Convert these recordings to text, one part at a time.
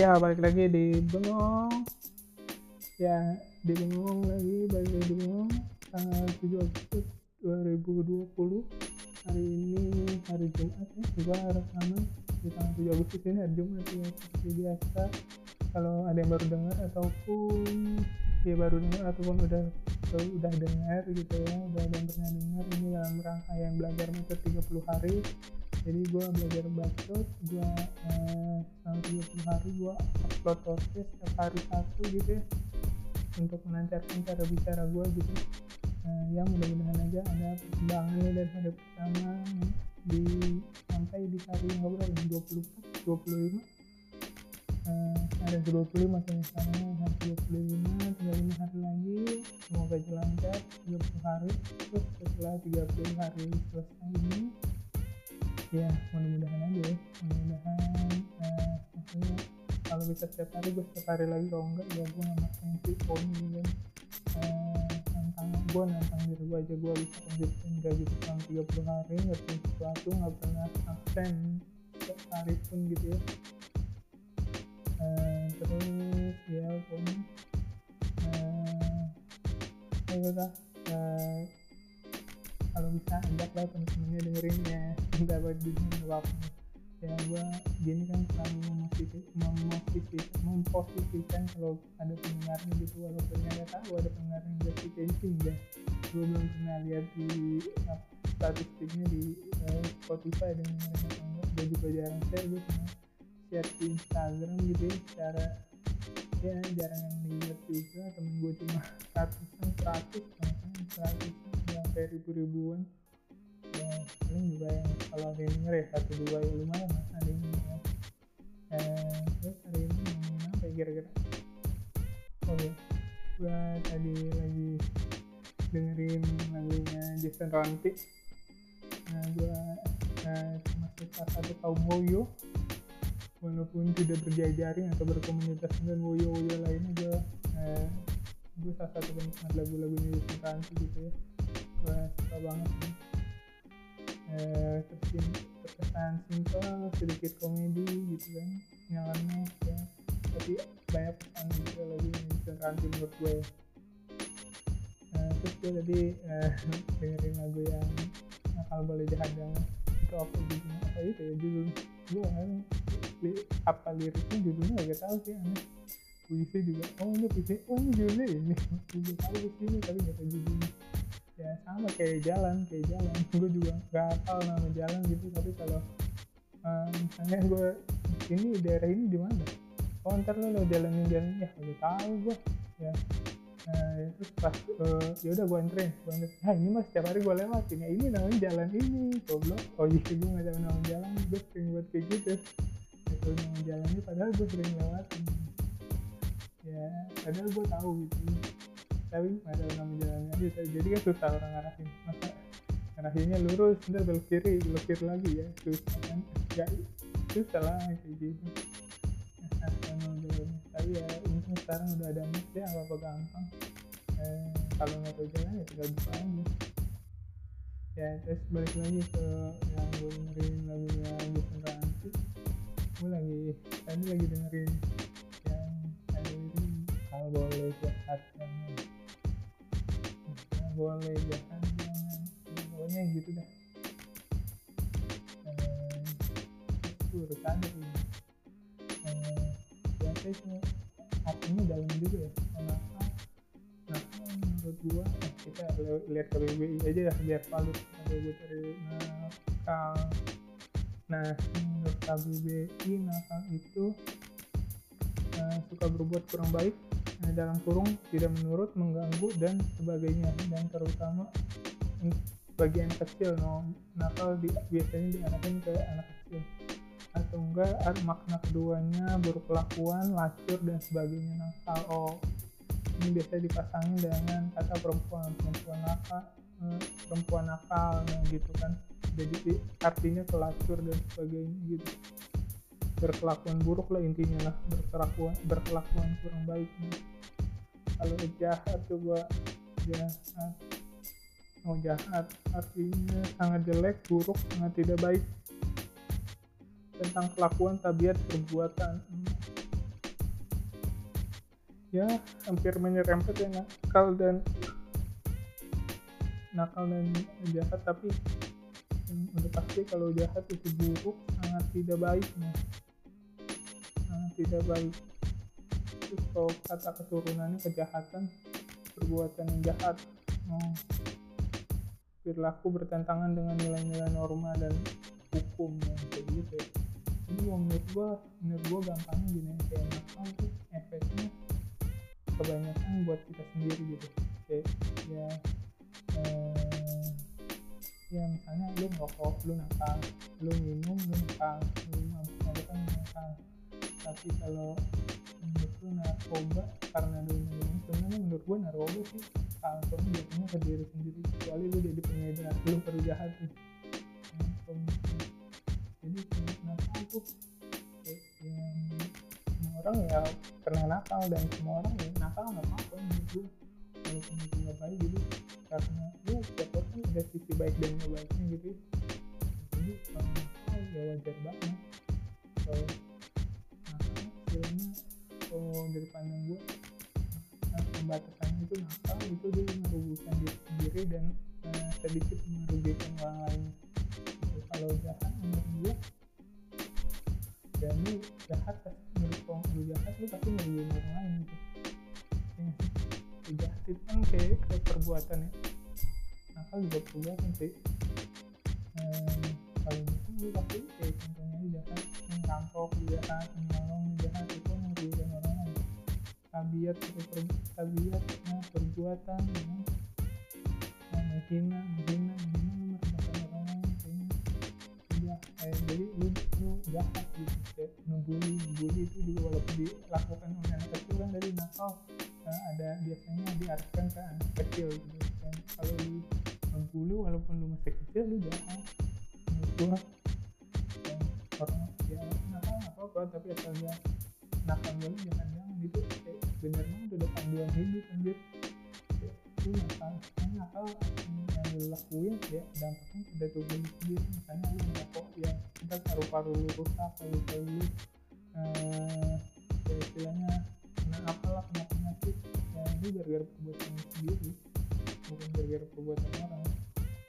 Ya, balik lagi di Bengong. Ya, di Bengong lagi, balik lagi di Bengong. Tanggal 7 Agustus 2020. Hari ini hari Jumat ya. Gua rekaman di tanggal 7 Agustus ini hari Jumat ya. Seperti biasa. Kalau ada yang baru dengar ataupun ya baru dengar ataupun udah udah dengar gitu ya udah ada yang pernah dengar ini dalam rangka yang belajar metode 30 hari jadi gue belajar bacot gue eh, selama 30 hari gue upload podcast setiap hari satu gitu ya. Untuk melancarkan cara bicara gue gitu. Eh, ya mudah-mudahan aja ada perkembangan nih dari hari pertama di sampai di hari berapa 24 25 uh, ada 25 sampai sekarang hari 25 tinggal 5 hari lagi. Semoga lancar 30 hari. Terus setelah 30 hari selesai ini ya mudah-mudahan aja ya. Mudah-mudahan uh, maksudnya kalau bisa setiap hari gue setiap hari lagi kalau enggak ya gue nggak maksain sih poin gitu kan. Uh, gue nantang diri gue aja gue bisa konsisten gak gitu selama 30 hari ngerti sesuatu nggak pernah absen setiap hari pun gitu ya. Uh, terus ya pokoknya uh, ya udah kalau bisa ajak lah temen-temennya dengerin ya. Nggak buat dunia apa ya gua gini kan selalu memosisikan memosisikan memposisikan kalau ada pendengarnya gitu. Walaupun nggak tahu ada pendengarnya sih kayaknya sih enggak. Gue belum pernah lihat di uh, statistiknya di uh, Spotify dan yang enggak gue juga jarang share gue cuma share di Instagram gitu ya secara ya jarang yang lihat juga. Temen gue cuma ratusan seratus seratus sampai ribu-ribuan. Ya paling juga yang kalau ada yang denger ya satu dua ya lumayan lah ada yang denger eh, terus hari ini ngomongin apa ya kira-kira. Oh ya gue tadi lagi dengerin lagunya Jason Ranti. Nah gue nah, termasuk salah satu kaum Woyo. Walaupun tidak berjajaring atau berkomunitas dengan woyo-woyo lainnya gue eh, gue salah satu penikmat lagu-lagunya Jason Ranti gitu ya suka banget nih eh, terus terkesan simple sedikit komedi gitu kan. Nyalannya ya. Tapi banyak pesan juga lagu Jason Ranti menurut gue. Eh, terus gue tadi eh, dengerin lagu yang nakal boleh jahat jangan itu apa judulnya? Apa itu ya judul? Gue kan apa liriknya judulnya gak tahu sih aneh. Puisi juga. Oh ini puisi. Oh ini judulnya ini. Gue tahu sini tapi gak tahu judulnya ya sama kayak jalan kayak jalan. Gue juga gak tahu nama jalan gitu tapi kalau uh, misalnya gue ini daerah ini di mana? Oh ntar lo lo jalanin jalan ya gak tahu gue ya. Nah, terus pas uh, ya udah gue anterin gue anterin. Nah ini mas setiap hari gue lewatin ya ini namanya jalan ini goblok. Oh iya gue gak tahu nama jalan. Gue sering buat kayak gitu. Itu nama jalannya padahal gue sering lewatin ya padahal gue tahu gitu tapi ada nama jalannya aja jadi kan susah orang ngarahin. Masa ngarahinnya lurus ntar belok kiri belok kiri lagi ya. Susah kan? Ya susah lah kayak gitu. Nama jalannya tapi ya untung sekarang udah ada map ya apa apa gampang. Eh, kalau nggak tahu jalan ya tinggal buka aja. Ya terus balik lagi ke yang gue dengerin lagunya Jason Ranti. Gue lagi tadi lagi dengerin yang ada ini hal boleh jahat jangan boleh jahat jangan pokoknya gitu dah eh, gue udah sadar ini eh, biasa itu artinya dalam juga ya. Kenapa kenapa menurut gua eh, kita lihat ke BBI aja ya biar valid gue cari nakal. Nah menurut KBBI nakal itu uh, suka berbuat kurang baik dalam kurung tidak menurut mengganggu dan sebagainya. Dan terutama bagi anak kecil no nakal di, biasanya diarahin ke anak kecil. Atau enggak makna keduanya berkelakuan lacur dan sebagainya nakal oh ini biasa dipasangin dengan kata perempuan perempuan nakal eh, perempuan nakal nah, gitu kan. Jadi artinya kelacur dan sebagainya gitu. Berkelakuan buruk lah intinya lah berkelakuan berkelakuan kurang baik nah. Kalau jahat coba. Jahat. Oh jahat artinya sangat jelek buruk sangat tidak baik. Tentang kelakuan tabiat perbuatan. Ya hampir menyerempet ya nakal dan nakal dan jahat tapi udah pasti kalau jahat itu buruk sangat tidak baik nih sangat tidak baik kalau kata keturunannya kejahatan perbuatan yang jahat. Perilaku bertentangan dengan nilai-nilai norma dan hukum yang kayak gitu ya. Jadi menurut gua menurut gua gampangnya gini kayak nakal tuh efeknya kebanyakan buat kita sendiri gitu. Kayak ya eh, ya misalnya lu ngerokok lu nakal lu minum lu nakal lu mabuk-mabukan lu nakal tapi kalau lu narkoba karena lu minum sebenarnya menurut gua narkoba sih. Kalau jatuhnya ke diri sendiri kecuali lu jadi pengedar lu perlu jahat tuh. Jadi tuh kayak yang semua orang ya pernah nakal dan semua orang ya nakal nggak apa-apa menurut gue walaupun itu nggak baik gitu karena ya setiap orang kan ada sisi baik dan nggak baiknya gitu jadi kalau ya wajar banget. Kalau dari pandang gue nah, pembatasannya itu nakal itu dia merugikan diri sendiri dan uh, sedikit merugikan orang lain. Kalau jahat menurut gue dan lu jahat pasti menurut kalau lu jahat lu pasti merugikan orang lain gitu. Ya, jahat itu kan kayak, perbuatan ya nakal juga perbuatan sih. Ehm, kalau gitu lu pasti kayak contohnya jahat ngerampok lu jahat tabiat itu per, tabiat nah, perbuatan ya. nah, menghina lu merendahkan orang lain kayaknya. Ya eh, jadi lu lu jahat gitu kayak ngebully itu juga walaupun dilakukan oleh anak kecil kan dari nakal. Nah, ada biasanya diarahkan ke anak kecil gitu dan kalau lu ngebully walaupun lu masih kecil lu jahat. Menurut gua orang ya nakal nggak apa-apa tapi asal dia nakal dulu jangan jangan gitu kayak bener banget udah panduan hidup anjir. Nakal nah, nakal yang lu lakuin ya dampaknya pada tubuh lu sendiri misalnya lu merokok ya kita paru-paru lu rusak paru-paru lu eh, ya istilahnya kena apalah kena penyakit. Ya itu gara-gara perbuatan sendiri. Bukan gara-gara perbuatan orang.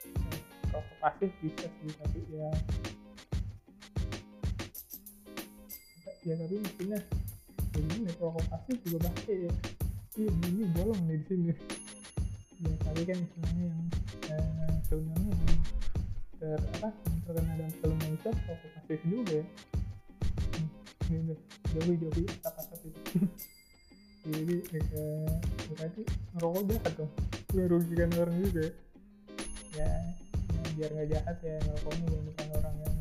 Ya, rokok pasif bisa sih tapi ya ya tapi mestinya ini rokok pasif juga bahaya ya. Ini, ini bolong nih di sini. Ya tapi kan istilahnya yang eh, sebenarnya yang ter apa yang terkena dalam film Indonesia rokok pasif juga ya. Ini udah jauhi jauhi asap-asap itu. Jadi eh, berarti ngerokok jahat tuh merugikan orang juga ya. Ya, ya biar nggak jahat ya ngerokoknya jangan depan orang yang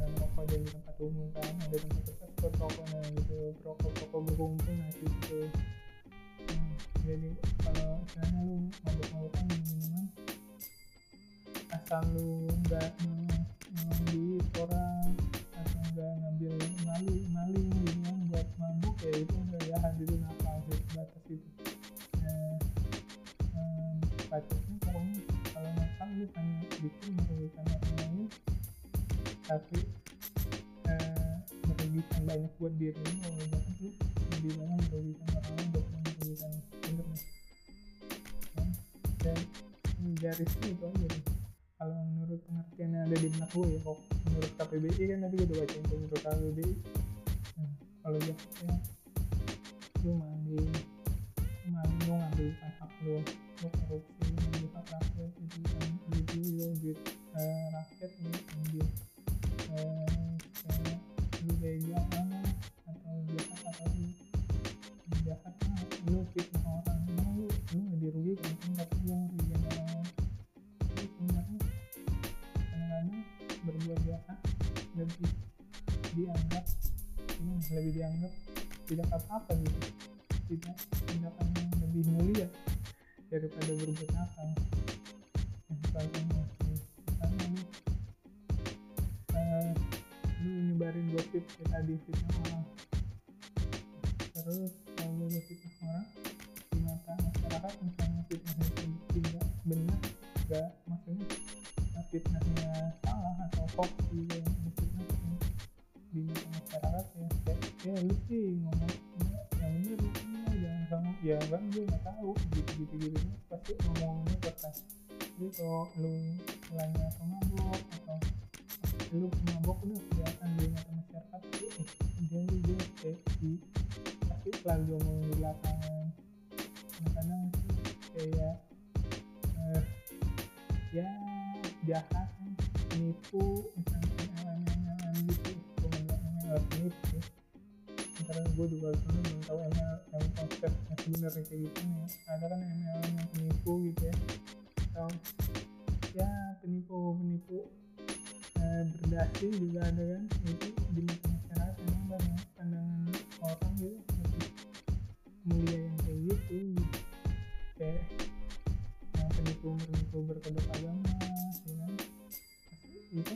ngerokok di tempat umum kan ada tempat tempat rokoknya gitu rokok rokok berkumpul nah gitu. Hmm, jadi kalau misalnya lu mabuk-mabukan minuman asal lu nggak duit orang atau nggak ngambil maling maling gitu kan buat mabuk ya itu nggak jahat itu nakal sih batas itu nah, um, batasnya pokoknya kalau nakal lu hanya bikin merugikan orang lain tapi buat diri lu kalau jahat lu lebih banyak merugikan orang lain daripada merugikan bener nih dan, garisnya itu aja nih kalau menurut pengertian yang ada di benak gue ya kok menurut KPBI kan tadi gue udah bacain tuh menurut KPBI nah, kalau jahat ya lu lu maling lu ngambilkan hak lu kayak tadi fitnah orang terus kalau lu fitnah orang di mata masyarakat misalnya fitnahnya nggak benar nggak maksudnya fitnahnya salah atau hoax juga yang fitnah di mata masyarakat ya. Kayak ya lu sih ngomong yang bener lu jangan kamu ya kan gue nggak tahu gitu gitu gitu. Pasti ngomongnya kertas. Jadi kalau lu karena gue juga sebenarnya belum tahu MLM konsep yang sebenarnya kayak gitu nih? Ada kan MLM yang penipu gitu ya. Atau ya penipu penipu. Eh, berdasi juga ada kan itu di masyarakat memang banyak pandangan orang gitu. Lebih mulia yang kayak gitu. Gitu yang penipu penipu berkedok agama ya kan? Itu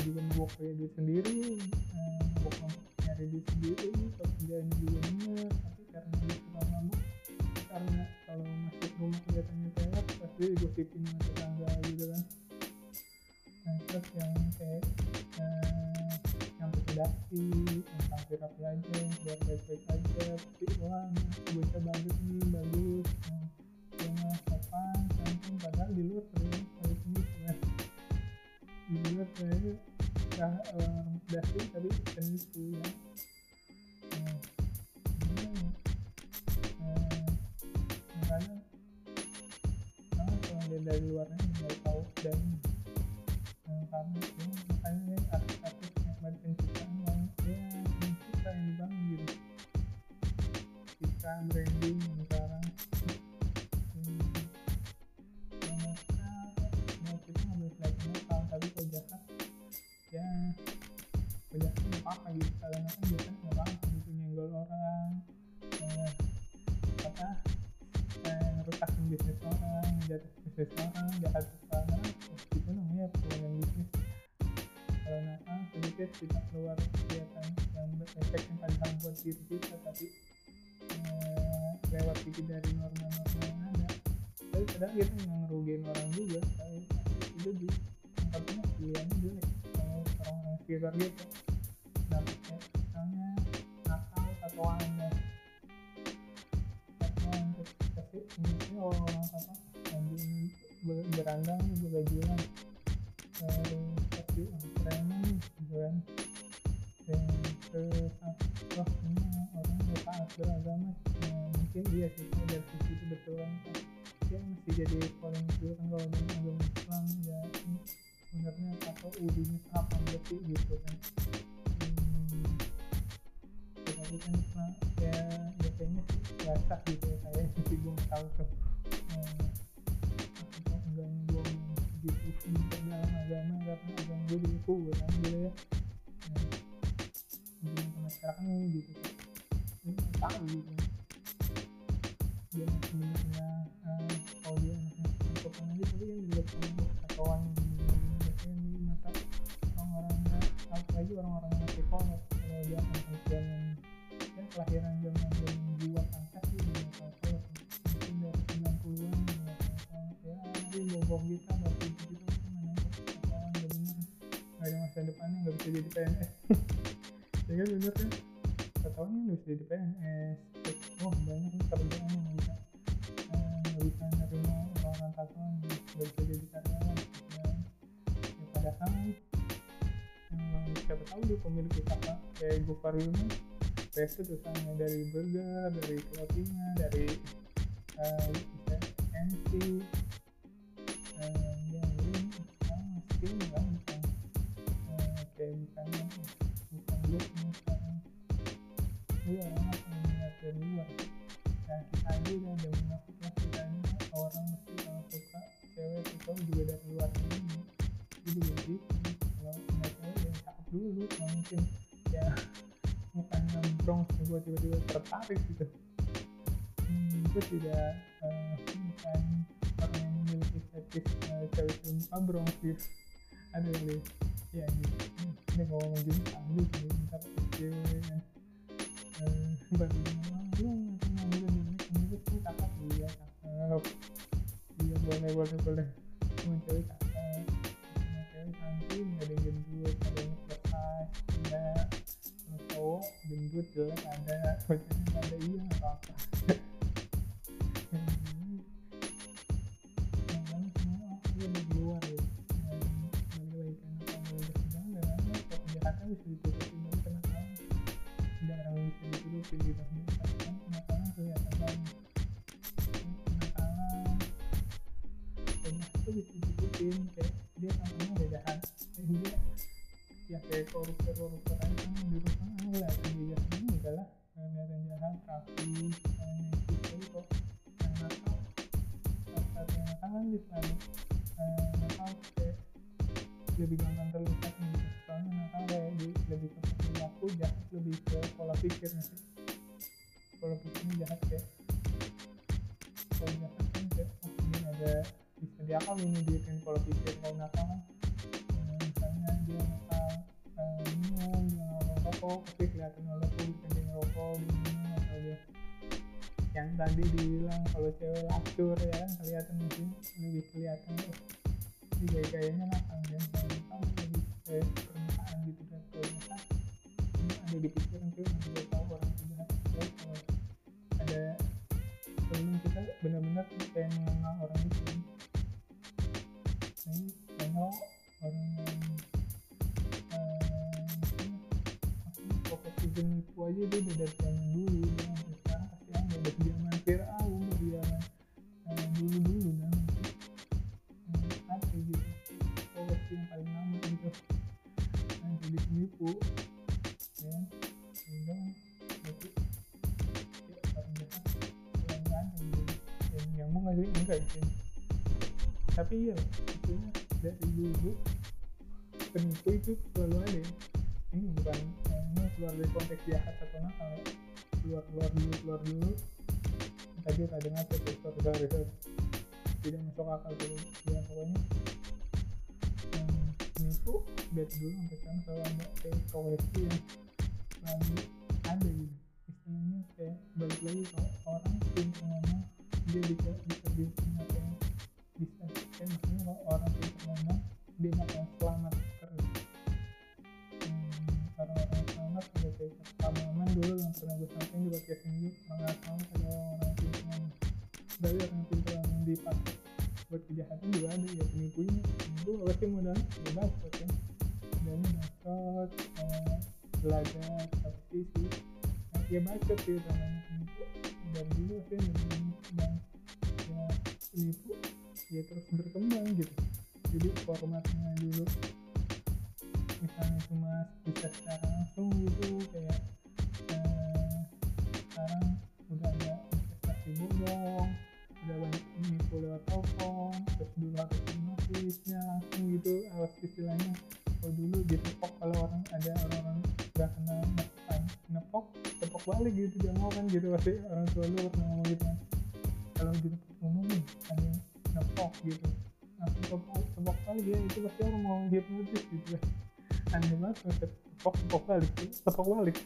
juga mabuk kayak duit sendiri eh, untuk nyari duit sendiri pekerjaannya juga benar tapi karena dia suka mabuk karena kalau masuk rumah kelihatannya sehat pasti digosipin sama tetangga gitu kan. Nah terus yang kayak eh, yang tampil rapi aja yang biar baik-baik kalau jahat. Ya kalau jahat nggak apa-apa gitu. Kalian kan jahat nggak apa-apa gitu nyenggol orang. Eh, apa eh, ngerusakin bisnis orang jatuh bisnis orang jahat orang itu namanya permainan bisnis kalau nakal sedikit kita keluar kegiatan yang berefek yang padahal buat diri kita tapi nggak ngerugiin orang juga tapi itu di tempatnya pilihannya jelek. Kalau orang-orang sekitar gitu kayak misalnya nakal tatoannya tatoan terus pasti ini orang-orang apa yang di ber- berandang bergajulan terus jadi polemik juga kan kalau dalam agama Islam ya ini sebenarnya atau udinya apa sih gitu kan. Hmm, ya, tapi kan Islam ya ya kayaknya sih ya sah gitu ya saya sih gue nggak tahu tuh eh, enggaknya gue gitu dalam agama agama gue juga kuat kan gitu ya. Nah, masyarakat nih gitu tahu gitu jadi PNS ya kan bener kan tatoan kan bisa jadi PNS oh banyak nih kerjaan yang nggak bisa eh, nggak bisa nerima orang-orang tatoan nggak bisa jadi karyawan ya, ya padahal siapa tahu dia pemilik usaha kayak Gofar Hilman Resto usahanya dari burger, dari clothingnya, dari bisa MC eh, ya ini sekarang skill kan tertarik gitu. Hmm, itu tidak bukan orang yang memiliki fetish eh, cewek gitu ada kali ya gitu ini kalau ngomong gini tangguh sih ntar cewek eh baru ini boleh boleh boleh. Cuma cewek cantik nggak ada yang gendut ada yang kalau cowok gendut jelek ada Bye. Ke pola pikir sih? Pola pikirnya jahat kayak kalau jahat kan oh ini ada bisa diakal ini dia kan pola pikir kalau nakal eh, misalnya dia nakal eh, minum dia ngerokok pasti kelihatan ngerokok bukan dia dia minum atau dia yang tadi dibilang kalau cewek laksur ya kan kelihatan mungkin lebih kelihatan ini gaya-gayanya nakal kalau nakal lebih kayak di pikiran yang juga tahu orang itu jahat Jadi kalau ada sebelum kita benar-benar kayak mengenal orang itu ini kenal orang yang eh, maksudnya profesi penipu aja dia udah dari sih enggak sih tapi iya maksudnya dari dulu penipu itu selalu ada ya. ini bukan ini keluar dari konteks jahat atau nakal ya keluar keluar dulu keluar dulu. Tadi tak dengar sorry sorry tidak masuk akal tuh ya pokoknya. Yang penipu dari dulu sampai sekarang selalu ada kayak profesi yang selalu ada gitu istilahnya kayak balik lagi kalau kayak orang pintar ngomong dia kalau dulu ditepok kalau orang ada orang-orang gak kenal nepok tepok balik gitu dia mau kan gitu pasti orang tua lu pernah ngomong gitu kan. Kalau tempat umum nih ada nepok gitu. Langsung tepok tepok balik ya itu pasti orang mau hipnotis gitu kan. Aneh banget konsep tepok tepok balik tepok balik.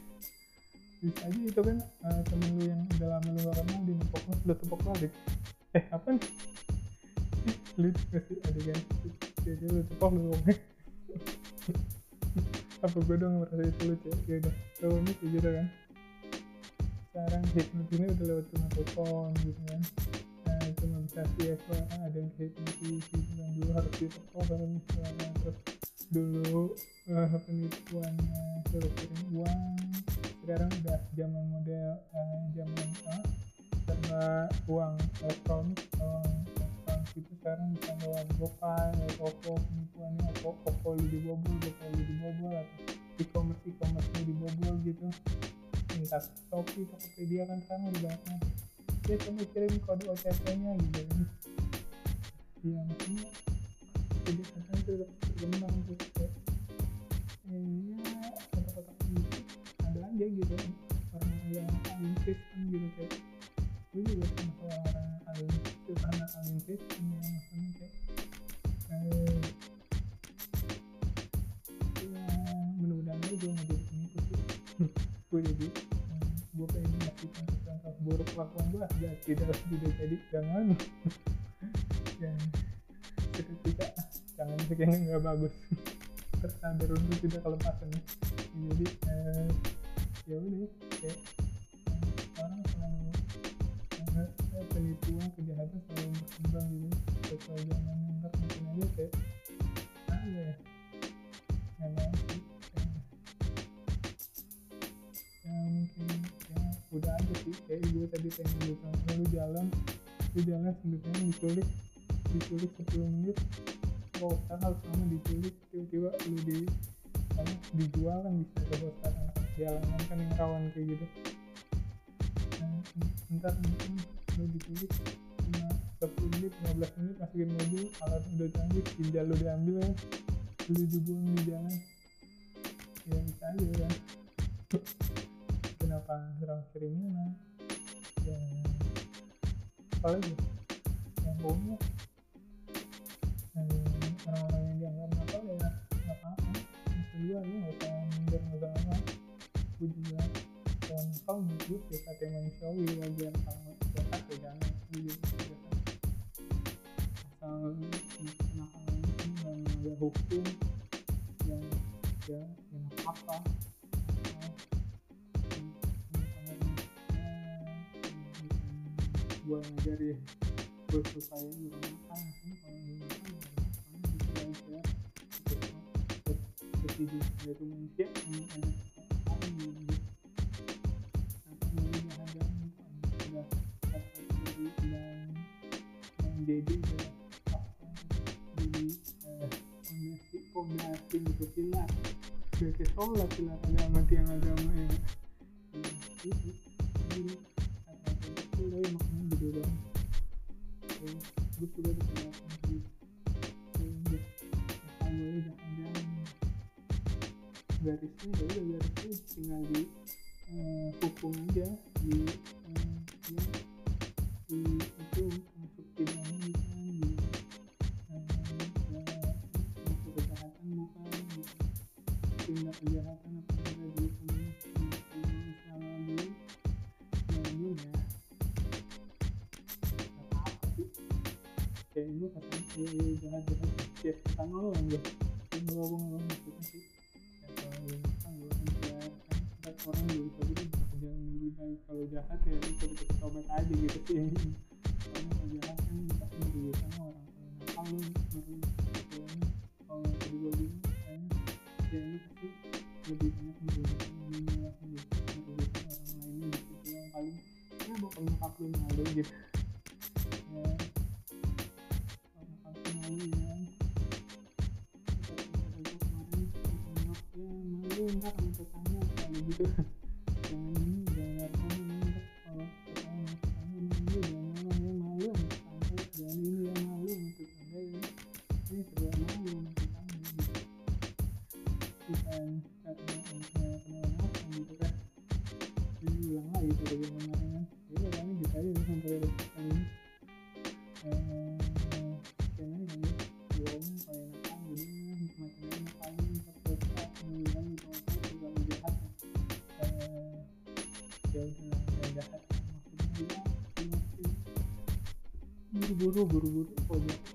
Bisa aja itu kan eh, temen lu yang udah lama lu gak kenal di nepok lu udah tepok balik. Eh apa nih? Lucu sih adegan jadi lu tepok lu ngomong apa gue dong merasa itu lucu ya udah cowoknya kayak gitu kan. Sekarang hipnotisnya udah lewat cuma telepon gitu kan. Nah, cuma bisa suara ada yang hipnotis gitu kan dulu harus ditepok baru suara terus dulu eh, penipuannya suruh kirim uang. Sekarang udah zaman model eh, zaman eh, serba uang elektronik uang itu sekarang bisa lewat GoPay OVO penipuannya OVO OVO lu dibobol GoPay lu dibobol atau e-commerce e-commerce lu dibobol gitu. Entah Shopee Tokopedia kan sekarang udah banyak dia cuma kirim kode OTP nya gitu. Iya maksudnya jadi kadang itu berkembang kayak iya gitu ada aja gitu orang-orang yang sistem gitu kayak kelakuan gue aja tidak tidak jadi jangan. Ya seketika jangan sekiranya nggak bagus. Tersadar untuk tidak kelepasan jadi eh, ya udah eh, orang selalu eh, penipuan kejahatan selalu berkembang gitu sesuai zaman ntar mungkin aja kayak apa ya udah aja sih kayak gue tadi pengen bilang lu jalan lu jalan sebetulnya diculik diculik 10 menit kok sekarang harus lama diculik tiba-tiba lu di apa, dijual kan bisa coba sekarang jalanan kan yang rawan kayak gitu. Nah, ntar mungkin lu diculik cuma 10 menit 15 menit masukin mobil alat udah canggih ginjal lu diambil ya lu dibuang di jalan. Ya bisa aja kan kenapa serang kriminal ya apalagi yang pokoknya eh, orang-orang yang dianggap nakal ya nggak apa-apa. Maksud gue lu nggak usah minder apa. Gue juga kalau nakal menurut gue sifat yang manusiawi wajar kalau jahat ya jangan juga asal kenakalan itu nggak ada hukum yang ya yang apa gue ngajar ya gue supaya lu makan kalau ya gitu berhidup yaitu manusia yang ada gitu jahat itu udah kata dari yang yang jadi jadi eh, itu pilar udah kayak sholat pilar agama tiang agama ya kayak gue katanya ya, ya jahat jahat ya setan orang gue gue ngomong ngomong maksudnya sih. Ya kalau kan lu kan jahat kan orang bisa gitu bisa jangan lebih baik kalau jahat ya coba tobat aja gitu sih buru-buru buru-buru pokoknya nakal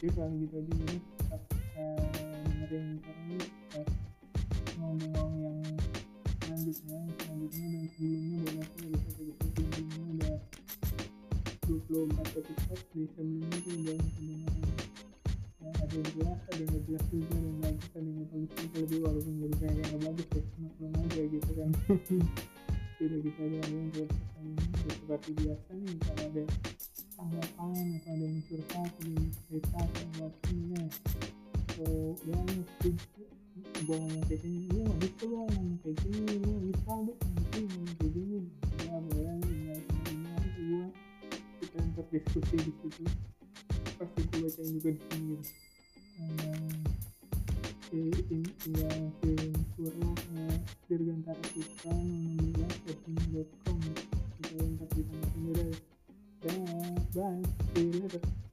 jadi kalau gitu aja jadi eh, dengerin terus eh, ngomong yang selanjutnya selanjutnya dan sebelumnya banyak tuh episode episode sebelumnya udah 24 episode di sebelumnya tuh udah bisa dengerin ya, ada yang jelas ada yang nggak jelas juga ada yang bagus ada yang nggak bagus juga. Lebih walaupun baru kayak nggak bagus ya maklum aja gitu kan. Sudah kita jalanin buat ini seperti biasa nih kalau ada tanggapan atau ada yang curhat ada yang cerita atau apa pun atau ya gue ngomong kayak gini iya, iya, lu nggak bisa lu ngomong kayak gini lu bisa lu nanti ngomong kayak gini. Ya boleh nggak ini itu gue kita berdiskusi di situ. Pasti gue baca juga di sini gitu. Yang yang yang kirim surat ya dirgantara kita nomor 12 com. Kita lengkap di tempat ini down right to.